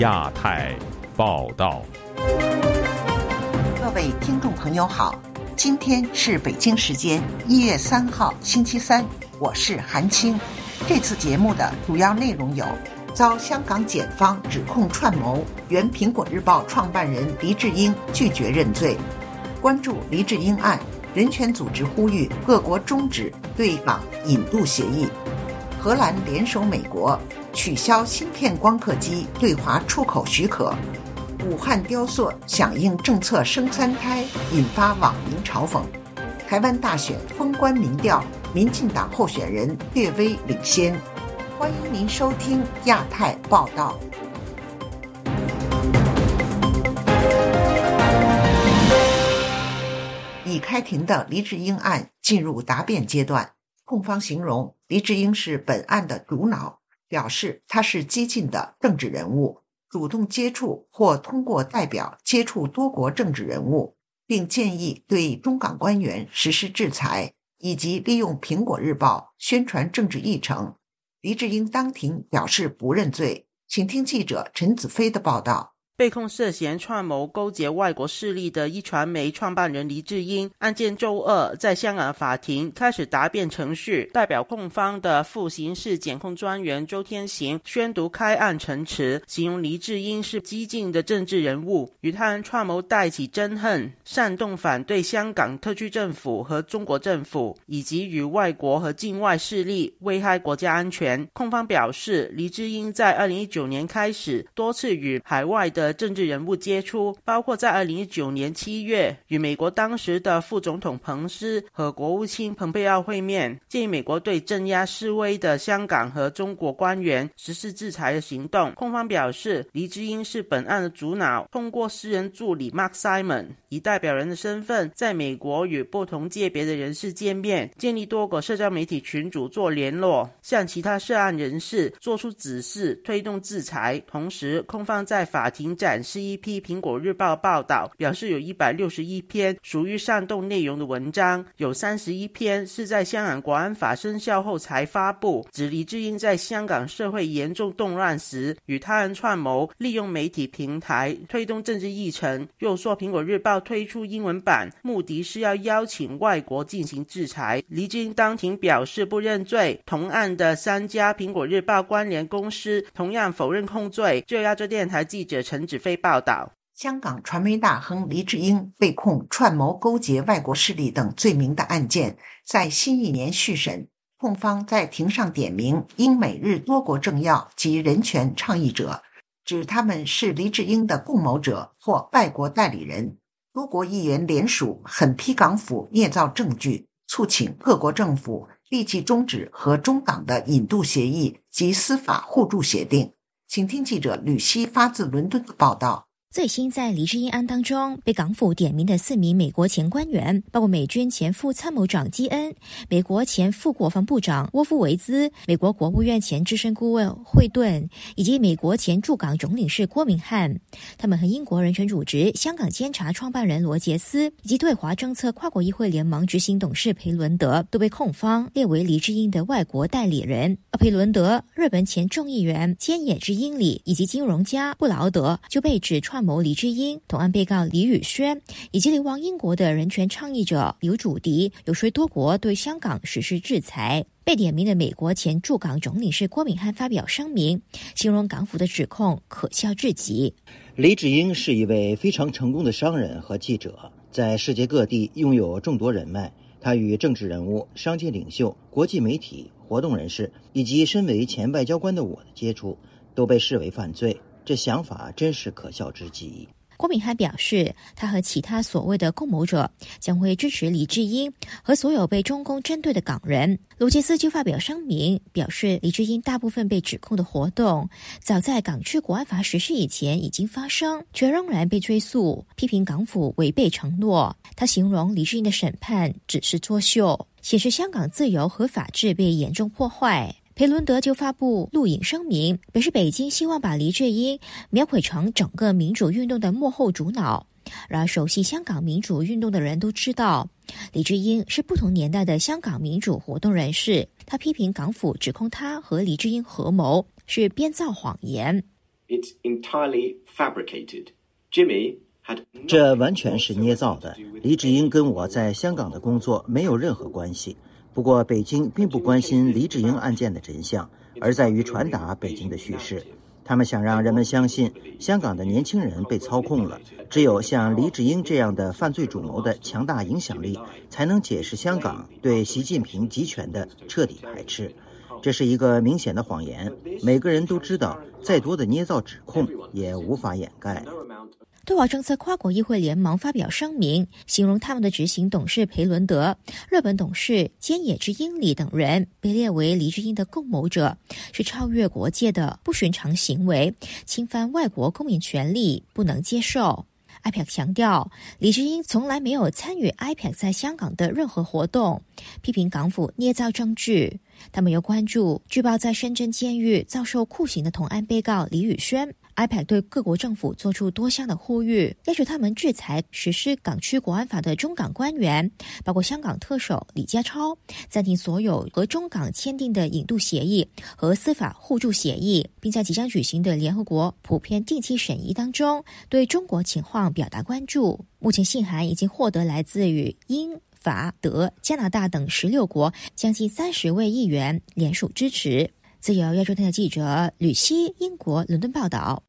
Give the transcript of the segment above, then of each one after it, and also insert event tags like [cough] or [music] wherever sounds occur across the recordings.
亚太报道，各位听众朋友好，今天是北京时间一月三号星期三，我是韩青。这次节目的主要内容有：遭香港检方指控串谋，原苹果日报创办人黎智英拒绝认罪；关注黎智英案，人权组织呼吁各国终止对港引渡协议；荷兰联手美国。取消芯片光刻机对华出口许可，武汉雕塑响应政策生三胎，引发网民嘲讽。台湾大选封关民调，民进党候选人略微领先。欢迎您收听亚太报道。已开庭的黎智英案进入答辩阶段，控方形容黎智英是本案的主脑。表示他是激进的政治人物，主动接触或通过代表接触多国政治人物，并建议对中港官员实施制裁，以及利用《苹果日报》宣传政治议程。黎智英当庭表示不认罪，请听记者陈子飞的报道。被控涉嫌串谋勾结外国势力的一传媒创办人黎智英案件，周二在香港法庭开始答辩程序。代表控方的副刑事检控专员周天行宣读开案陈词，形容黎智英是激进的政治人物，与他人串谋带起憎恨，煽动反对香港特区政府和中国政府，以及与外国和境外势力危害国家安全。控方表示，黎智英在二零一九年开始多次与海外的政治人物接触，包括在二零一九年七月与美国当时的副总统彭斯和国务卿蓬佩奥会面，建议美国对镇压示威的香港和中国官员实施制裁的行动。控方表示，黎智英是本案的主脑，通过私人助理 Mark Simon 以代表人的身份，在美国与不同界别的人士见面，建立多个社交媒体群组做联络，向其他涉案人士做出指示，推动制裁。同时，控方在法庭。展示一批《苹果日报》报道，表示有一百六十一篇属于煽动内容的文章，有三十一篇是在香港国安法生效后才发布。指黎智英在香港社会严重动乱时，与他人串谋，利用媒体平台推动政治议程。又说，《苹果日报》推出英文版，目的是要邀请外国进行制裁。黎智英当庭表示不认罪。同案的三家《苹果日报》关联公司同样否认控罪。就亚洲电台记者陈。纸飞报道：香港传媒大亨黎智英被控串谋勾结外国势力等罪名的案件，在新一年续审。控方在庭上点名英美日多国政要及人权倡议者，指他们是黎智英的共谋者或外国代理人。多国议员联署狠批港府捏造证据，促请各国政府立即终止和中港的引渡协议及司法互助协定。请听记者吕希发自伦敦的报道。最新在黎智英案当中被港府点名的四名美国前官员，包括美军前副参谋长基恩、美国前副国防部长沃夫维兹、美国国务院前资深顾问惠顿，以及美国前驻港总领事郭明翰。他们和英国人权组织香港监察创办人罗杰斯，以及对华政策跨国议会联盟执行董事裴伦德，都被控方列为黎智英的外国代理人。而裴伦德、日本前众议员菅野之英里以及金融家布劳德就被指创谋黎智英，同案被告李宇轩以及流亡英国的人权倡议者刘祖迪，游说多国对香港实施制裁。被点名的美国前驻港总领事郭敏汉发表声明，形容港府的指控可笑至极。黎智英是一位非常成功的商人和记者，在世界各地拥有众多人脉。他与政治人物、商界领袖、国际媒体、活动人士以及身为前外交官的我的接触，都被视为犯罪。这想法真是可笑之极。郭敏还表示，他和其他所谓的共谋者将会支持李智英和所有被中共针对的港人。罗杰斯就发表声明，表示李智英大部分被指控的活动，早在港区国安法实施以前已经发生，却仍然被追诉，批评港府违背承诺。他形容李智英的审判只是作秀，显示香港自由和法治被严重破坏。裴伦德就发布录影声明，表示北京希望把黎智英描绘成整个民主运动的幕后主脑。然而，熟悉香港民主运动的人都知道，黎智英是不同年代的香港民主活动人士。他批评港府指控他和黎智英合谋是编造谎言。It's entirely fabricated. Jimmy had 这完全是捏造的。黎智英跟我在香港的工作没有任何关系。不过，北京并不关心黎智英案件的真相，而在于传达北京的叙事。他们想让人们相信香港的年轻人被操控了。只有像黎智英这样的犯罪主谋的强大影响力，才能解释香港对习近平集权的彻底排斥。这是一个明显的谎言，每个人都知道，再多的捏造指控也无法掩盖。对华政策跨国议会联盟发表声明，形容他们的执行董事裴伦德、日本董事菅野之英里等人被列为黎智英的共谋者，是超越国界的不寻常行为，侵犯外国公民权利，不能接受。IPAC 强调，黎智英从来没有参与 IPAC 在香港的任何活动，批评港府捏造证据。他们又关注据报在深圳监狱遭受酷刑的同案被告李宇轩。IPAC 对各国政府做出多项的呼吁，要求他们制裁实施港区国安法的中港官员，包括香港特首李家超，暂停所有和中港签订的引渡协议和司法互助协议，并在即将举行的联合国普遍定期审议当中对中国情况表达关注。目前信函已经获得来自于英。法、德、加拿大等十六国将近三十位议员联署支持。自由亚洲电台记者吕希，英国伦敦报道。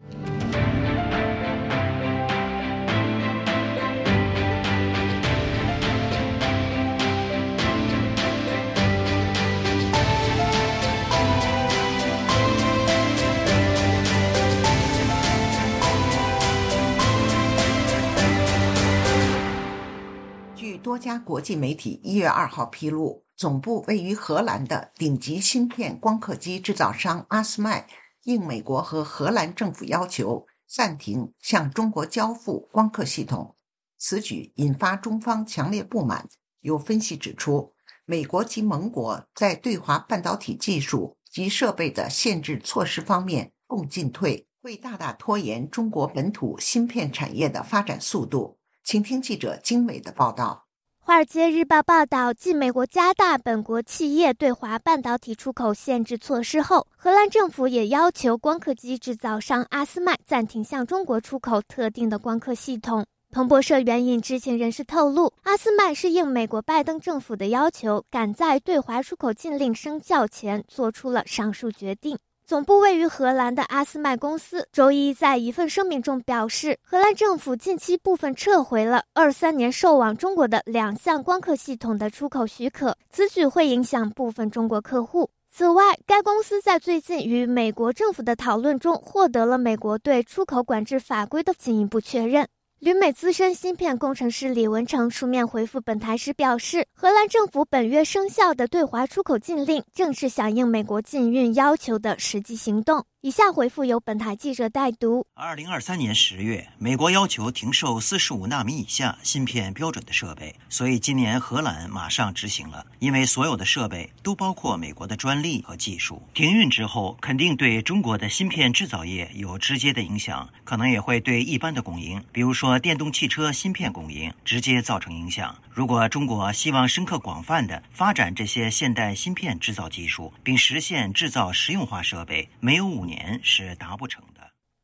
据多家国际媒体一月二号披露，总部位于荷兰的顶级芯片光刻机制造商阿斯麦，应美国和荷兰政府要求，暂停向中国交付光刻系统。此举引发中方强烈不满。有分析指出，美国及盟国在对华半导体技术及设备的限制措施方面共进退，会大大拖延中国本土芯片产业的发展速度。请听记者经纬的报道。《华尔街日报》报道，继美国加大本国企业对华半导体出口限制措施后，荷兰政府也要求光刻机制造商阿斯麦暂停向中国出口特定的光刻系统。彭博社援引知情人士透露，阿斯麦是应美国拜登政府的要求，赶在对华出口禁令生效前做出了上述决定。总部位于荷兰的阿斯麦公司周一在一份声明中表示，荷兰政府近期部分撤回了二三年售往中国的两项光刻系统的出口许可，此举会影响部分中国客户。此外，该公司在最近与美国政府的讨论中获得了美国对出口管制法规的进一步确认。旅美资深芯片工程师李文成书面回复本台时表示，荷兰政府本月生效的对华出口禁令，正是响应美国禁运要求的实际行动。以下回复由本台记者代读：二零二三年十月，美国要求停售四十五纳米以下芯片标准的设备，所以今年荷兰马上执行了，因为所有的设备都包括美国的专利和技术。停运之后，肯定对中国的芯片制造业有直接的影响，可能也会对一般的供应，比如说电动汽车芯片供应，直接造成影响。如果中国希望深刻广泛的发展这些现代芯片制造技术，并实现制造实用化设备，没有五是达不成的。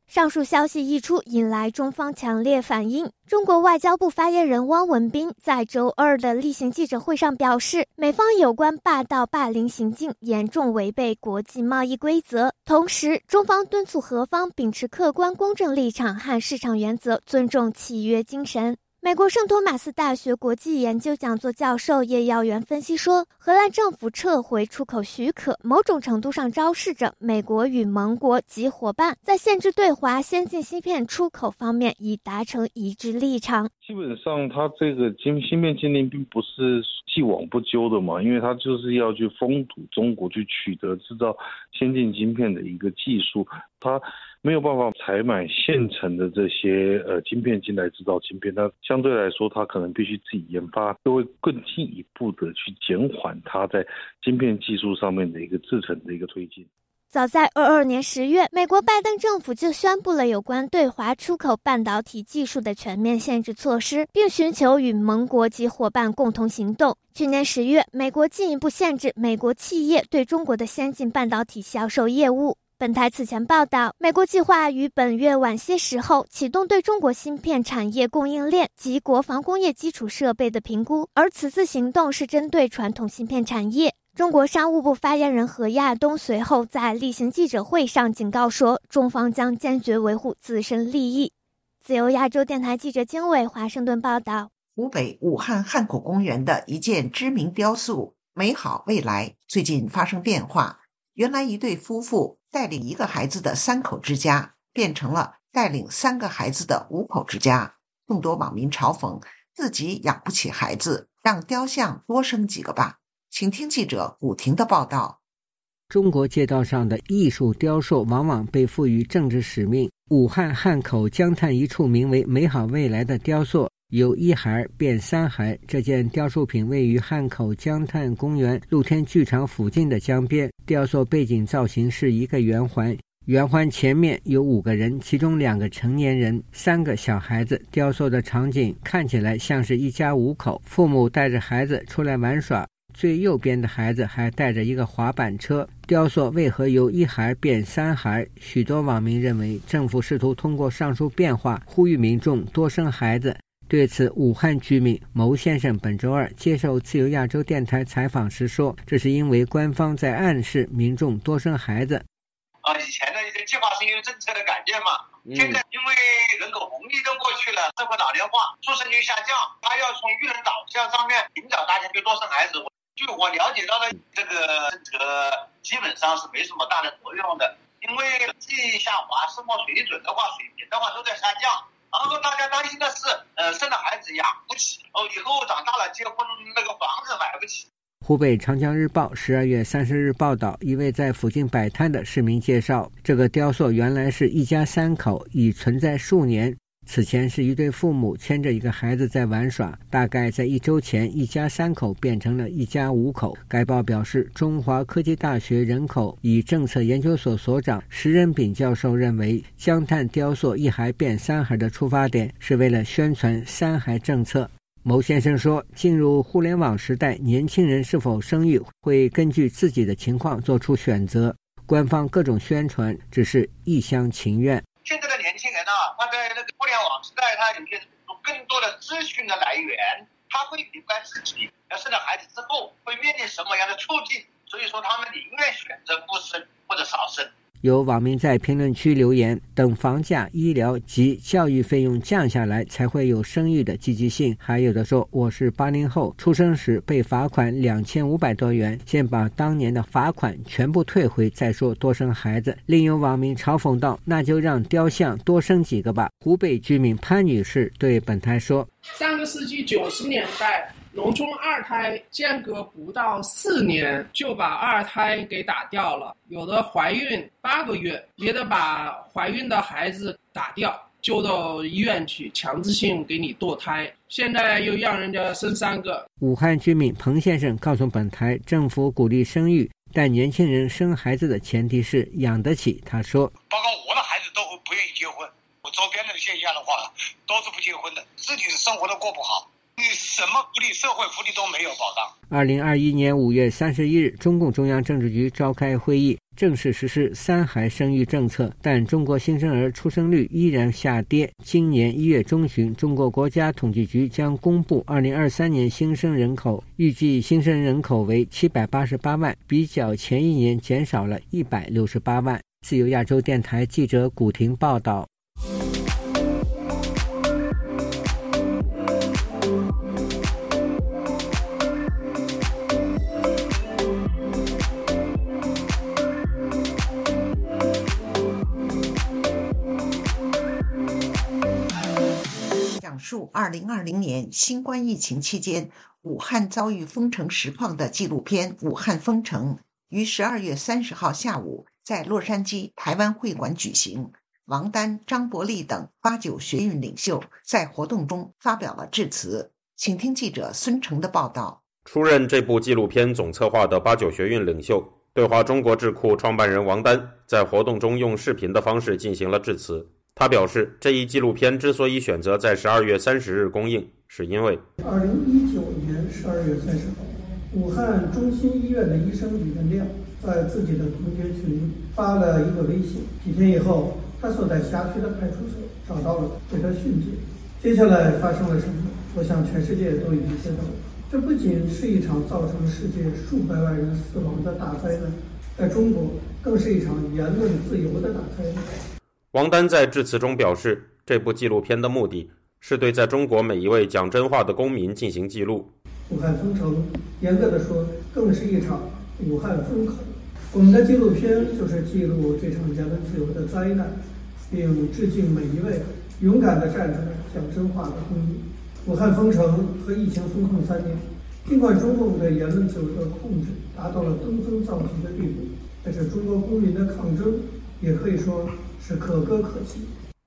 上述消息一出，引来中方强烈反应。中国外交部发言人汪文斌在周二的例行记者会上表示，美方有关霸道霸凌行径严重违背国际贸易规则，同时中方敦促何方秉持客观公正立场和市场原则，尊重契约精神。美国圣托马斯大学国际研究讲座教授叶耀元分析说，荷兰政府撤回出口许可，某种程度上昭示着美国与盟国及伙伴在限制对华先进芯片出口方面已达成一致立场。基本上，它这个芯芯片禁令并不是既往不咎的嘛，因为它就是要去封堵中国，去取得制造先进芯片的一个技术，它。没有办法采买现成的这些呃晶片进来制造晶片，那相对来说，它可能必须自己研发，就会更进一步的去减缓它在晶片技术上面的一个制程的一个推进。早在二二年十月，美国拜登政府就宣布了有关对华出口半导体技术的全面限制措施，并寻求与盟国及伙伴共同行动。去年十月，美国进一步限制美国企业对中国的先进半导体销售业务。本台此前报道，美国计划于本月晚些时候启动对中国芯片产业供应链及国防工业基础设备的评估，而此次行动是针对传统芯片产业。中国商务部发言人何亚东随后在例行记者会上警告说，中方将坚决维护自身利益。自由亚洲电台记者经纬华盛顿报道：湖北武汉汉口公园的一件知名雕塑“美好未来”最近发生变化，原来一对夫妇。带领一个孩子的三口之家变成了带领三个孩子的五口之家。众多网民嘲讽自己养不起孩子，让雕像多生几个吧。请听记者古婷的报道。中国街道上的艺术雕塑往往被赋予政治使命。武汉汉口江滩一处名为“美好未来”的雕塑。由一孩变三孩，这件雕塑品位于汉口江滩公园露天剧场附近的江边。雕塑背景造型是一个圆环，圆环前面有五个人，其中两个成年人，三个小孩子。雕塑的场景看起来像是一家五口，父母带着孩子出来玩耍。最右边的孩子还带着一个滑板车。雕塑为何由一孩变三孩？许多网民认为，政府试图通过上述变化呼吁民众多生孩子。对此，武汉居民牟先生本周二接受自由亚洲电台采访时说：“这是因为官方在暗示民众多生孩子。啊，以前的一些计划生育政策的改变嘛，现在因为人口红利都过去了，社会老龄化，出生率下降，他要从育人导向上面引导大家去多生孩子。据我了解到的，这个政策基本上是没什么大的作用的，因为经济下滑，生活水准的话，水平的话都在下降。”然后大家担心的是，呃，生了孩子养不起，哦，以后长大了结婚那个房子买不起。湖北长江日报十二月三十日报道，一位在附近摆摊的市民介绍，这个雕塑原来是一家三口，已存在数年。此前是一对父母牵着一个孩子在玩耍，大概在一周前，一家三口变成了一家五口。该报表示，中华科技大学人口与政策研究所所长石仁炳教授认为，江滩雕塑“一孩变三孩”的出发点是为了宣传三孩政策。牟先生说，进入互联网时代，年轻人是否生育会根据自己的情况做出选择，官方各种宣传只是一厢情愿。现在的年轻人啊，他在那个互联网时代，他有些有更多的资讯的来源，他会明白自己要生了孩子之后会面临什么样的处境，所以说他们宁愿选择不生或者少生。有网民在评论区留言：“等房价、医疗及教育费用降下来，才会有生育的积极性。”还有的说：“我是八零后，出生时被罚款两千五百多元，先把当年的罚款全部退回，再说多生孩子。”另有网民嘲讽道：“那就让雕像多生几个吧。”湖北居民潘女士对本台说：“上个世纪九十年代。”农村二胎间隔不到四年就把二胎给打掉了，有的怀孕八个月也得把怀孕的孩子打掉，救到医院去强制性给你堕胎。现在又让人家生三个。武汉居民彭先生告诉本台，政府鼓励生育，但年轻人生孩子的前提是养得起。他说：“包括我的孩子都不愿意结婚，我周边的现象的话都是不结婚的，自己的生活都过不好。”你什么福利、社会福利都没有保障。二零二一年五月三十一日，中共中央政治局召开会议，正式实施三孩生育政策，但中国新生儿出生率依然下跌。今年一月中旬，中国国家统计局将公布二零二三年新生人口，预计新生人口为七百八十八万，比较前一年减少了一百六十八万。自由亚洲电台记者古婷报道。述二零二零年新冠疫情期间，武汉遭遇封城实况的纪录片《武汉封城》于十二月三十号下午在洛杉矶台湾会馆举行。王丹、张伯利等八九学运领袖在活动中发表了致辞。请听记者孙成的报道。出任这部纪录片总策划的八九学运领袖、对华中国智库创办人王丹在活动中用视频的方式进行了致辞。他表示，这一纪录片之所以选择在十二月三十日公映，是因为二零一九年十二月三十号，武汉中心医院的医生李文亮在自己的同学群发了一个微信，几天以后，他所在辖区的派出所找到了，给他训诫。接下来发生了什么？我想全世界都已经知道了。这不仅是一场造成世界数百万人死亡的大灾难，在中国更是一场言论自由的大灾难。王丹在致辞中表示，这部纪录片的目的是对在中国每一位讲真话的公民进行记录。武汉封城，严格的说，更是一场武汉封口。我们的纪录片就是记录这场言论自由的灾难，并致敬每一位勇敢地站出来讲真话的公民。武汉封城和疫情封控三年，尽管中共对言论自由的控制达到了登峰造极的地步，但是中国公民的抗争也可以说是可歌可泣。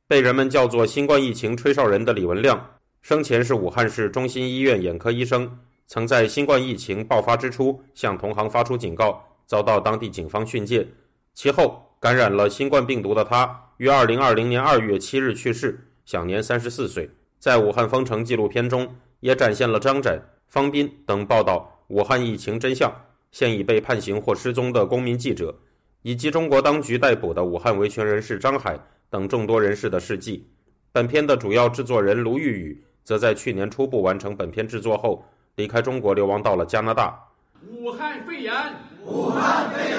被人们叫做“新冠疫情吹哨人”的李文亮，生前是武汉市中心医院眼科医生。曾在新冠疫情爆发之初向同行发出警告，遭到当地警方训诫。其后感染了新冠病毒的他，于二零二零年二月七日去世，享年三十四岁。在武汉封城纪录片中，也展现了张展、方斌等报道武汉疫情真相、现已被判刑或失踪的公民记者，以及中国当局逮捕的武汉维权人士张海等众多人士的事迹。本片的主要制作人卢玉宇，则在去年初步完成本片制作后。离开中国，流亡到了加拿大。武汉肺炎，武汉肺炎。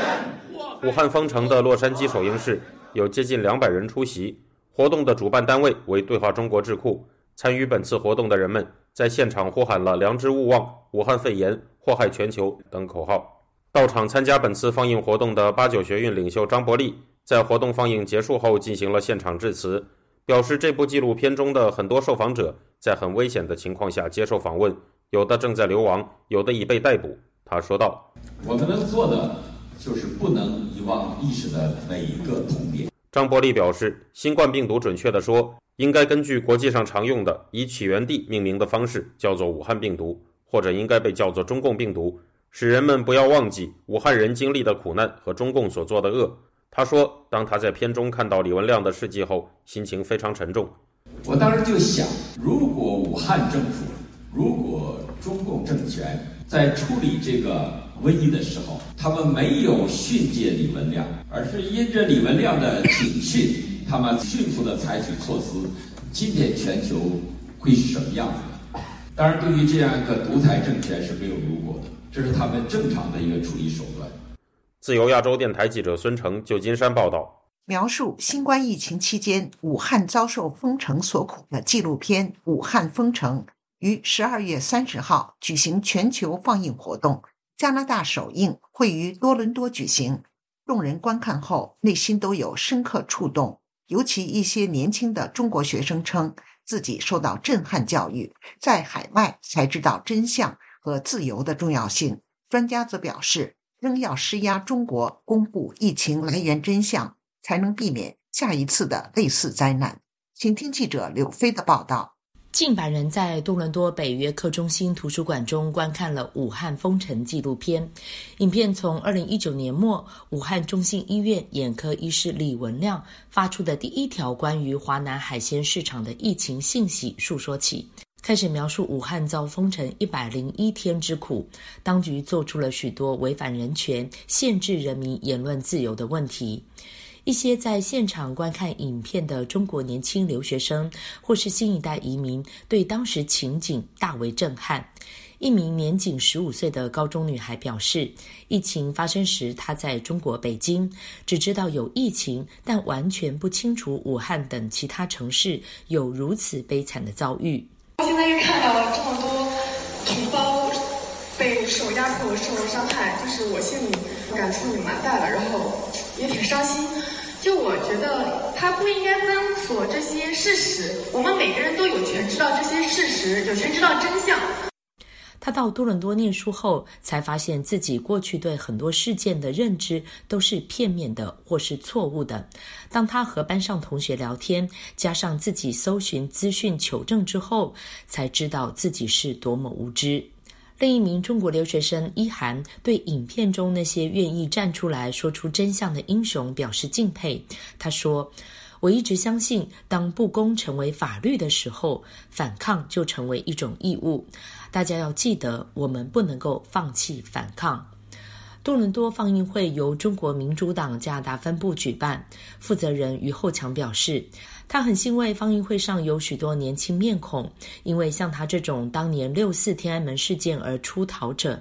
武汉封城的洛杉矶首映式有接近两百人出席，活动的主办单位为对话中国智库。参与本次活动的人们在现场呼喊了“良知勿忘”“武汉肺炎祸害全球”等口号。到场参加本次放映活动的八九学运领袖张伯利，在活动放映结束后进行了现场致辞，表示这部纪录片中的很多受访者在很危险的情况下接受访问。有的正在流亡，有的已被逮捕。他说道：“我们能做的就是不能遗忘历史的每一个痛点。”张伯利表示，新冠病毒准确地说，应该根据国际上常用的以起源地命名的方式，叫做武汉病毒，或者应该被叫做中共病毒，使人们不要忘记武汉人经历的苦难和中共所做的恶。他说，当他在片中看到李文亮的事迹后，心情非常沉重。我当时就想，如果武汉政府，如果中共政权在处理这个瘟疫的时候，他们没有训诫李文亮，而是因着李文亮的警训，他们迅速的采取措施。今天全球会是什么样子？当然，对于这样一个独裁政权是没有如果的，这是他们正常的一个处理手段。自由亚洲电台记者孙成，旧金山报道。描述新冠疫情期间武汉遭受封城所苦的纪录片《武汉封城》。于十二月三十号举行全球放映活动，加拿大首映会于多伦多举行。众人观看后，内心都有深刻触动。尤其一些年轻的中国学生称自己受到震撼教育，在海外才知道真相和自由的重要性。专家则表示，仍要施压中国公布疫情来源真相，才能避免下一次的类似灾难。请听记者柳飞的报道。近百人在多伦多北约克中心图书馆中观看了武汉封城纪录片。影片从二零一九年末武汉中心医院眼科医师李文亮发出的第一条关于华南海鲜市场的疫情信息述说起，开始描述武汉遭封城一百零一天之苦，当局做出了许多违反人权、限制人民言论自由的问题。一些在现场观看影片的中国年轻留学生，或是新一代移民，对当时情景大为震撼。一名年仅十五岁的高中女孩表示，疫情发生时，她在中国北京，只知道有疫情，但完全不清楚武汉等其他城市有如此悲惨的遭遇。现在又看到了这么多同胞被受压迫、受伤害，就是我心里感触也蛮大的，然后也挺伤心。就我觉得，他不应该封锁这些事实。我们每个人都有权知道这些事实，有权知道真相。他到多伦多念书后，才发现自己过去对很多事件的认知都是片面的或是错误的。当他和班上同学聊天，加上自己搜寻资讯求证之后，才知道自己是多么无知。另一名中国留学生一涵对影片中那些愿意站出来说出真相的英雄表示敬佩。他说：“我一直相信，当不公成为法律的时候，反抗就成为一种义务。大家要记得，我们不能够放弃反抗。”多伦多放映会由中国民主党加拿大分部举办，负责人于厚强表示，他很欣慰放映会上有许多年轻面孔，因为像他这种当年六四天安门事件而出逃者，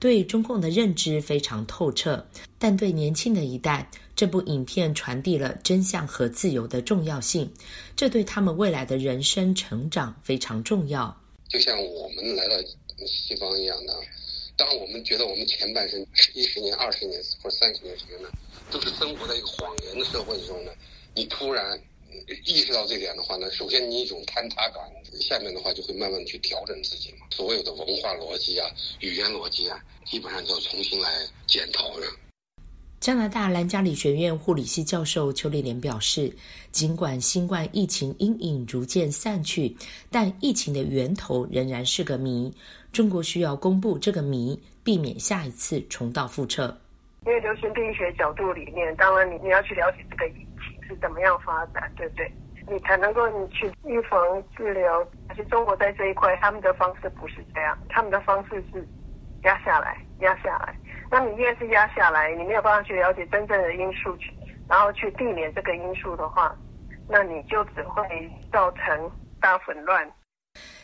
对中共的认知非常透彻，但对年轻的一代，这部影片传递了真相和自由的重要性，这对他们未来的人生成长非常重要。就像我们来到西方一样的。当我们觉得我们前半生一十年、二十年或者三十年时间呢，都是生活在一个谎言的社会中呢，你突然意识到这点的话呢，首先你一种坍塌感，下面的话就会慢慢去调整自己嘛，所有的文化逻辑啊、语言逻辑啊，基本上就要重新来检讨了。加拿大兰加理学院护理系教授邱丽莲表示，尽管新冠疫情阴影逐渐散去，但疫情的源头仍然是个谜。中国需要公布这个谜，避免下一次重蹈覆辙。因为流行病学角度里面，当然你你要去了解这个疫情是怎么样发展，对不对？你才能够你去预防治疗。而且中国在这一块，他们的方式不是这样，他们的方式是压下来，压下来。那你越是压下来，你没有办法去了解真正的因素，去然后去避免这个因素的话，那你就只会造成大混乱。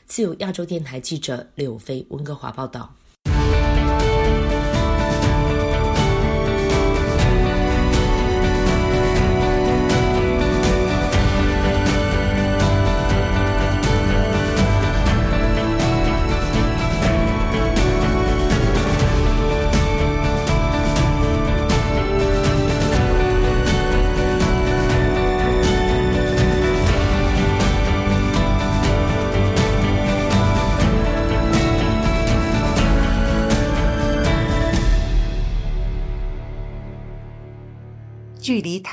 自由亚洲电台记者柳飞温哥华报道。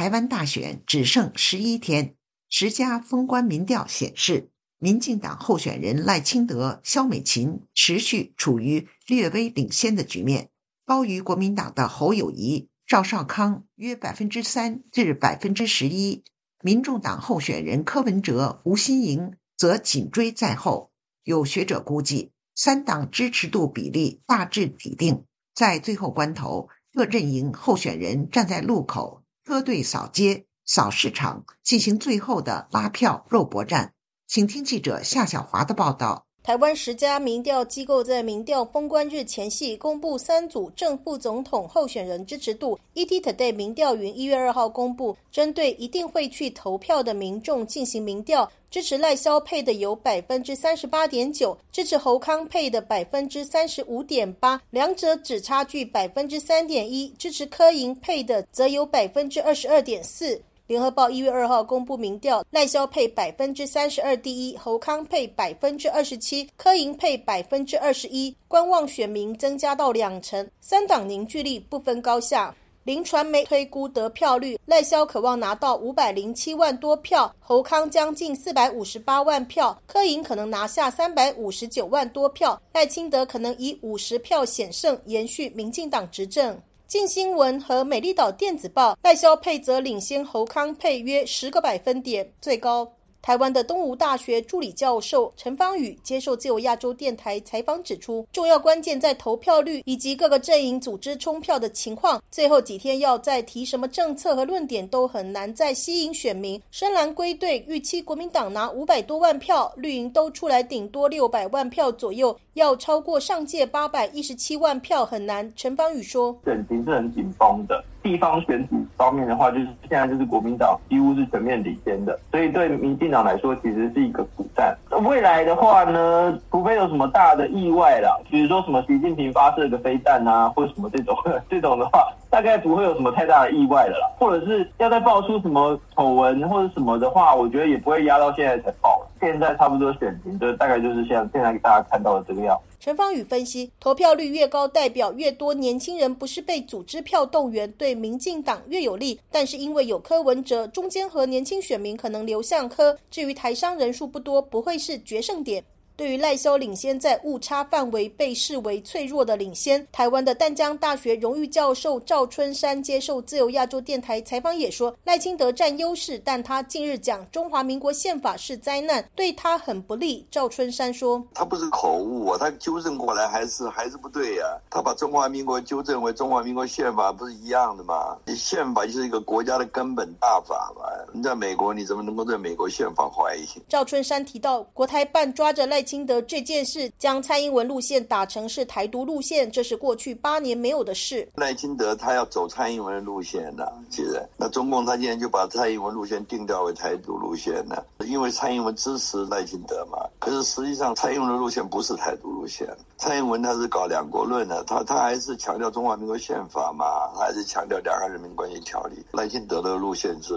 台湾大选只剩十一天，十家封关民调显示，民进党候选人赖清德、萧美琴持续处于略微领先的局面，高于国民党的侯友谊、赵少康约百分之三至百分之十一。民众党候选人柯文哲、吴新盈则紧追在后。有学者估计，三党支持度比例大致已定，在最后关头，各阵营候选人站在路口。车队扫街、扫市场，进行最后的拉票肉搏战。请听记者夏小华的报道。台湾十家民调机构在民调封关日前夕公布三组正副总统候选人支持度。ETtoday 民调云一月二号公布，针对一定会去投票的民众进行民调，支持赖萧配的有百分之三十八点九，支持侯康配的百分之三十五点八，两者只差距百分之三点一，支持柯银配的则有百分之二十二点四。联合报一月二号公布民调，赖萧配百分之三十二第一，侯康配百分之二十七，柯银配百分之二十一，观望选民增加到两成，三党凝聚力不分高下。林传媒推估得票率，赖萧渴望拿到五百零七万多票，侯康将近四百五十八万票，柯银可能拿下三百五十九万多票，赖清德可能以五十票险胜，延续民进党执政。近新闻和美丽岛电子报，代销配则领先侯康配约十个百分点，最高。台湾的东吴大学助理教授陈芳宇接受自由亚洲电台采访指出，重要关键在投票率以及各个阵营组织冲票的情况。最后几天要再提什么政策和论点都很难再吸引选民。深蓝归队，预期国民党拿五百多万票，绿营都出来顶多六百万票左右，要超过上届八百一十七万票很难。陈芳宇说：“选情是很紧绷的。”地方选举方面的话，就是现在就是国民党几乎是全面领先的，所以对民进党来说其实是一个苦战。未来的话呢，除非有什么大的意外啦，比如说什么习近平发射个飞弹啊，或者什么这种 [laughs] 这种的话，大概不会有什么太大的意外的啦。或者是要再爆出什么丑闻或者什么的话，我觉得也不会压到现在才爆。现在差不多选情，就大概就是像现在大家看到的这个样。陈芳宇分析，投票率越高，代表越多年轻人不是被组织票动员，对民进党越有利。但是因为有柯文哲，中间和年轻选民可能流向柯。至于台商人数不多，不会是决胜点。对于赖萧领先在误差范围被视为脆弱的领先，台湾的淡江大学荣誉教授赵春山接受自由亚洲电台采访也说，赖清德占优势，但他近日讲中华民国宪法是灾难，对他很不利。赵春山说，他不是口误啊，他纠正过来还是还是不对呀，他把中华民国纠正为中华民国宪法不是一样的吗？宪法就是一个国家的根本大法嘛，你在美国你怎么能够对美国宪法怀疑？赵春山提到，国台办抓着赖清德这件事，将蔡英文路线打成是台独路线，这是过去八年没有的事。赖清德他要走蔡英文的路线的，其实那中共他今天就把蔡英文路线定调为台独路线了，因为蔡英文支持赖清德嘛。可是实际上蔡英文的路线不是台独路线，蔡英文他是搞两国论的，他他还是强调中华民国宪法嘛，他还是强调两岸人民关系条例。赖清德的路线是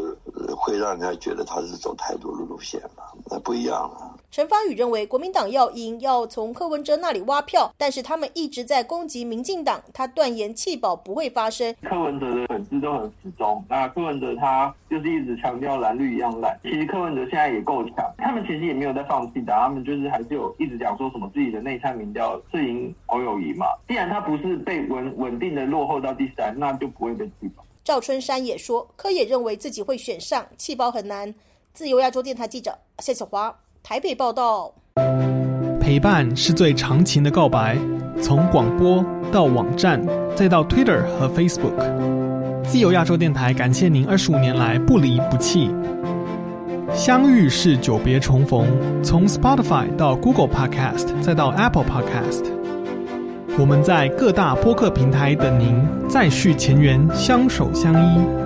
会让人家觉得他是走台独的路线嘛，那不一样了。陈方宇认为，国民党要赢，要从柯文哲那里挖票，但是他们一直在攻击民进党，他断言弃保不会发生。柯文哲的粉丝都很始终，那柯文哲他就是一直强调蓝绿一样烂。其实柯文哲现在也够强，他们其实也没有在放弃的，他们就是还是有一直讲说什么自己的内参民调是赢侯友谊嘛。既然他不是被稳稳定的落后到第三，那就不会被弃保。赵春山也说，柯也认为自己会选上，弃保很难。自由亚洲电台记者谢小华。台北报道，陪伴是最长情的告白。从广播到网站，再到 Twitter 和 Facebook，自由亚洲电台感谢您二十五年来不离不弃。相遇是久别重逢，从 Spotify 到 Google Podcast，再到 Apple Podcast，我们在各大播客平台等您，再续前缘，相守相依。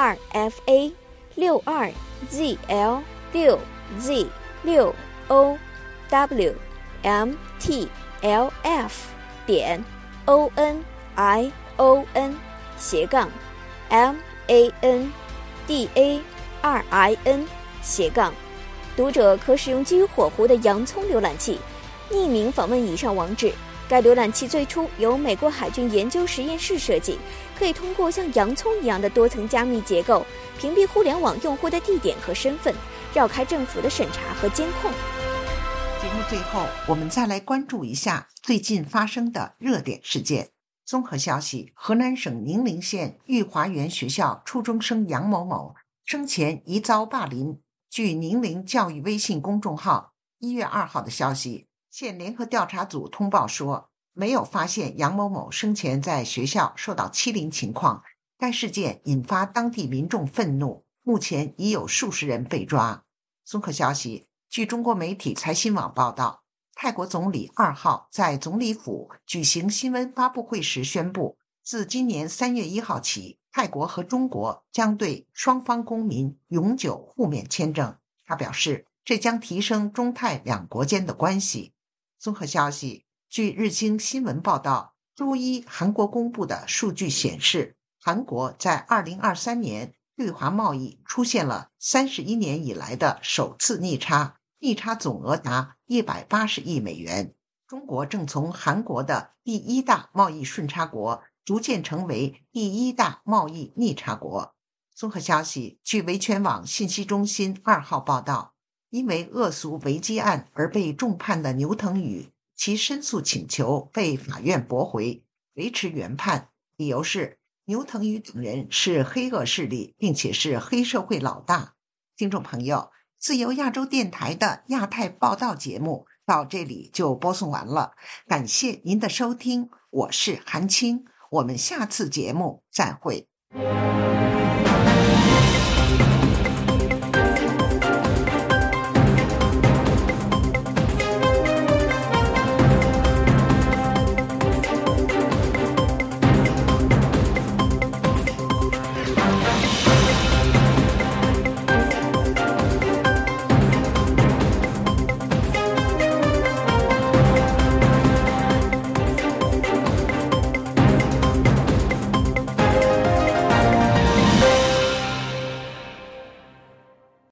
二 f a 六二 z l 六 z 六 o w m t l f 点 o n i o n 斜杠 m a n d a 二 i n 斜杠，读者可使用基于火狐的洋葱浏览器，匿名访问以上网址。该浏览器最初由美国海军研究实验室设计，可以通过像洋葱一样的多层加密结构，屏蔽互联网用户的地点和身份，绕开政府的审查和监控。节目最后，我们再来关注一下最近发生的热点事件。综合消息：河南省宁陵县玉华园学校初中生杨某某生前疑遭霸凌。据宁陵教育微信公众号一月二号的消息。县联合调查组通报说，没有发现杨某某生前在学校受到欺凌情况。该事件引发当地民众愤怒，目前已有数十人被抓。综合消息，据中国媒体财新网报道，泰国总理二号在总理府举行新闻发布会时宣布，自今年三月一号起，泰国和中国将对双方公民永久互免签证。他表示，这将提升中泰两国间的关系。综合消息，据日经新闻报道，周一韩国公布的数据显示，韩国在2023年对华贸易出现了31年以来的首次逆差，逆差总额达180亿美元。中国正从韩国的第一大贸易顺差国，逐渐成为第一大贸易逆差国。综合消息，据维权网信息中心二号报道。因为恶俗违纪案而被重判的牛腾宇，其申诉请求被法院驳回，维持原判，理由是牛腾宇等人是黑恶势力，并且是黑社会老大。听众朋友，自由亚洲电台的亚太报道节目到这里就播送完了，感谢您的收听，我是韩青，我们下次节目再会。